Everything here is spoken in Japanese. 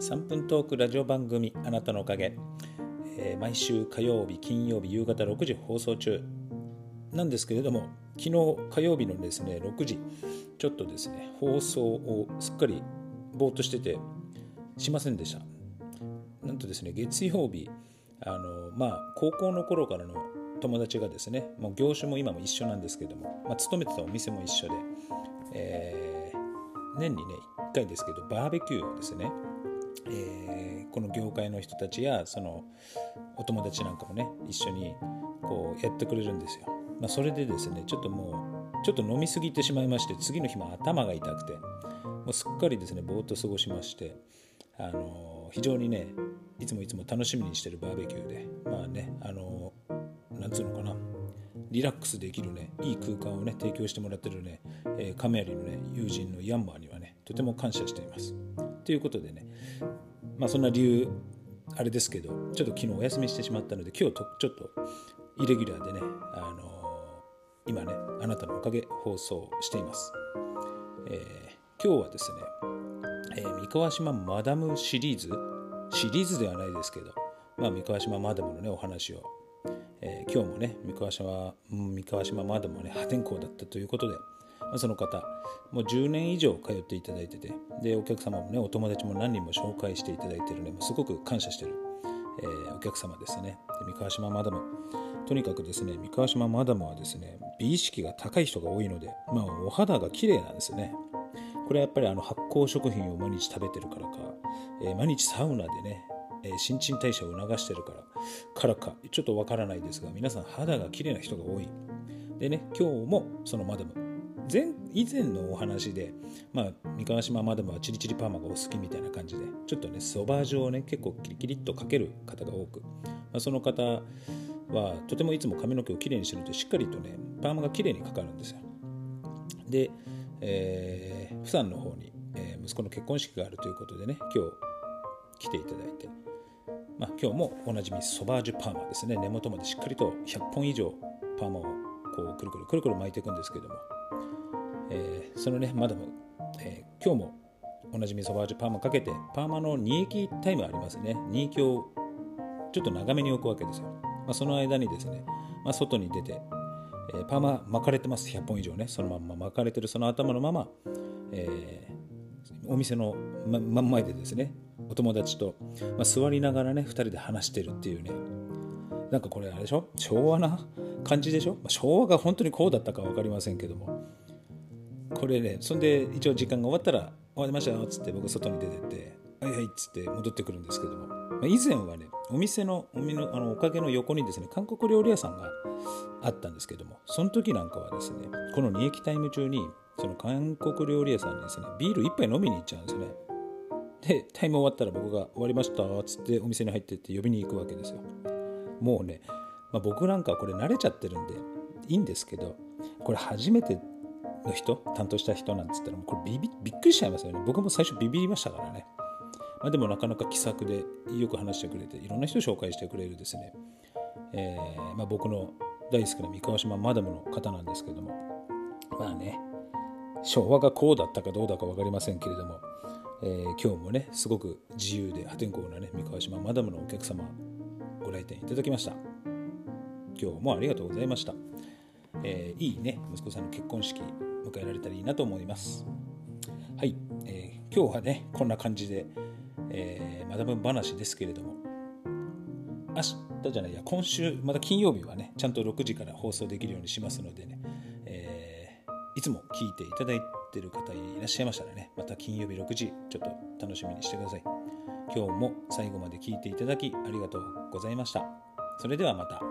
3分トークラジオ番組あなたのおかげ、えー毎週火曜日金曜日夕方6時放送中。なんですけれども昨日火曜日のですね6時ちょっとですね放送をすっかりぼーっとしててしませんでした。なんとですね月曜日あのまあ高校の頃からの友達がですねもう業種も今も一緒なんですけども、まあ、勤めてたお店も一緒で、えー年にね1回ですけどバーベキューをですね、えーこの業界の人たちやそのお友達なんかもね一緒にこうやってくれるんですよ、まあ、それでですねちょっともうちょっと飲みすぎてしまいまして次の日も頭が痛くてもうすっかりですねぼーっと過ごしましてあの非常にねいつもいつも楽しみにしてるバーベキューでまあねあのなんつうのかなリラックスできるねいい空間をね提供してもらってるね、えー、亀有のね友人のヤンマーにはねとても感謝しています。ということでね。まあそんな理由あれですけどちょっと昨日お休みしてしまったので今日とちょっとイレギュラーでねあのー今ねあなたのおかげ放送しています、えー今日はですねえー三河島マダムシリーズシリーズではないですけど、まあ、三河島マダムのねお話を、えー今日もね三河島三河島マダムはね破天荒だったということで、まあ、その方もう10年以上通っていただいててでお客様もねお友達も何人も紹介していただいてるねもうすごく感謝してる、えーお客様ですね。で三河島マダムとにかくですね三河島マダムはですね美意識が高い人が多いので、まあ、お肌が綺麗なんですよね。これはやっぱりあの発酵食品を毎日食べてるからか、えー毎日サウナでね、えー新陳代謝を促してるからからかちょっとわからないですが皆さん肌が綺麗な人が多い。でね今日もそのマダム前以前のお話で、まあ、三河島マダムはチリチリパーマがお好きみたいな感じでちょっとねソバージュをね結構キリキリっとかける方が多く、まあ、その方はとてもいつも髪の毛をきれいにしてるとしっかりとねパーマがきれいにかかるんですよ。で、えー、プサンの方に、えー息子の結婚式があるということでね今日来ていただいて、まあ、今日もおなじみソバージュパーマですね。根元までしっかりと100本以上パーマをこうくるくるくるくる巻いていくんですけども、えーそのねマダム、えー今日もおなじみソバージュパーマかけてパーマの煮液タイムありますね。煮液をちょっと長めに置くわけですよ、まあ、その間にですね、まあ、外に出て、えーパーマ巻かれてます。100本以上ね。そのまま巻かれてるその頭のまま、えーお店のま真ん前でですねお友達と、まあ、座りながらね2人で話してるっていうね。なんかこれあれでしょ？昭和な感じでしょ、まあ昭和が本当にこうだったか分かりませんけども。これねそんで一応時間が終わったら「終わりましたよ」っつって僕外に出てって「はいはい」っつって戻ってくるんですけども、まあ、以前はねお店のおみのあのおかげの横にですね韓国料理屋さんがあったんですけどもその時なんかはですねこの煮液タイム中にその韓国料理屋さんにですねビール一杯飲みに行っちゃうんですね。でタイム終わったら僕が「終わりました」っつってお店に入ってって呼びに行くわけですよ。もうね、まあ、僕なんかはこれ慣れちゃってるんでいいんですけどこれ初めての人担当した人なんつったらこれビビびっくりしちゃいますよね。僕も最初ビビりましたからね、まあ、でもなかなか気さくでよく話してくれていろんな人を紹介してくれるですね、えーまあ、僕の大好きな三河島マダムの方なんですけども。まあね昭和がこうだったかどうだか分かりませんけれども、えー今日もねすごく自由で破天荒なね三河島マダムのお客様ご来店いただきました。今日もありがとうございました、えーいいね息子さんの結婚式迎えられたらいいなと思います。はい、えー今日はねこんな感じで、えーマダム話ですけれども明日じゃないや今週また金曜日はねちゃんと6時から放送できるようにしますのでね、えーいつも聞いていただいてる方いらっしゃいましたらねまた金曜日6時ちょっと楽しみにしてください。今日も最後まで聞いていただきありがとうございました。それではまた。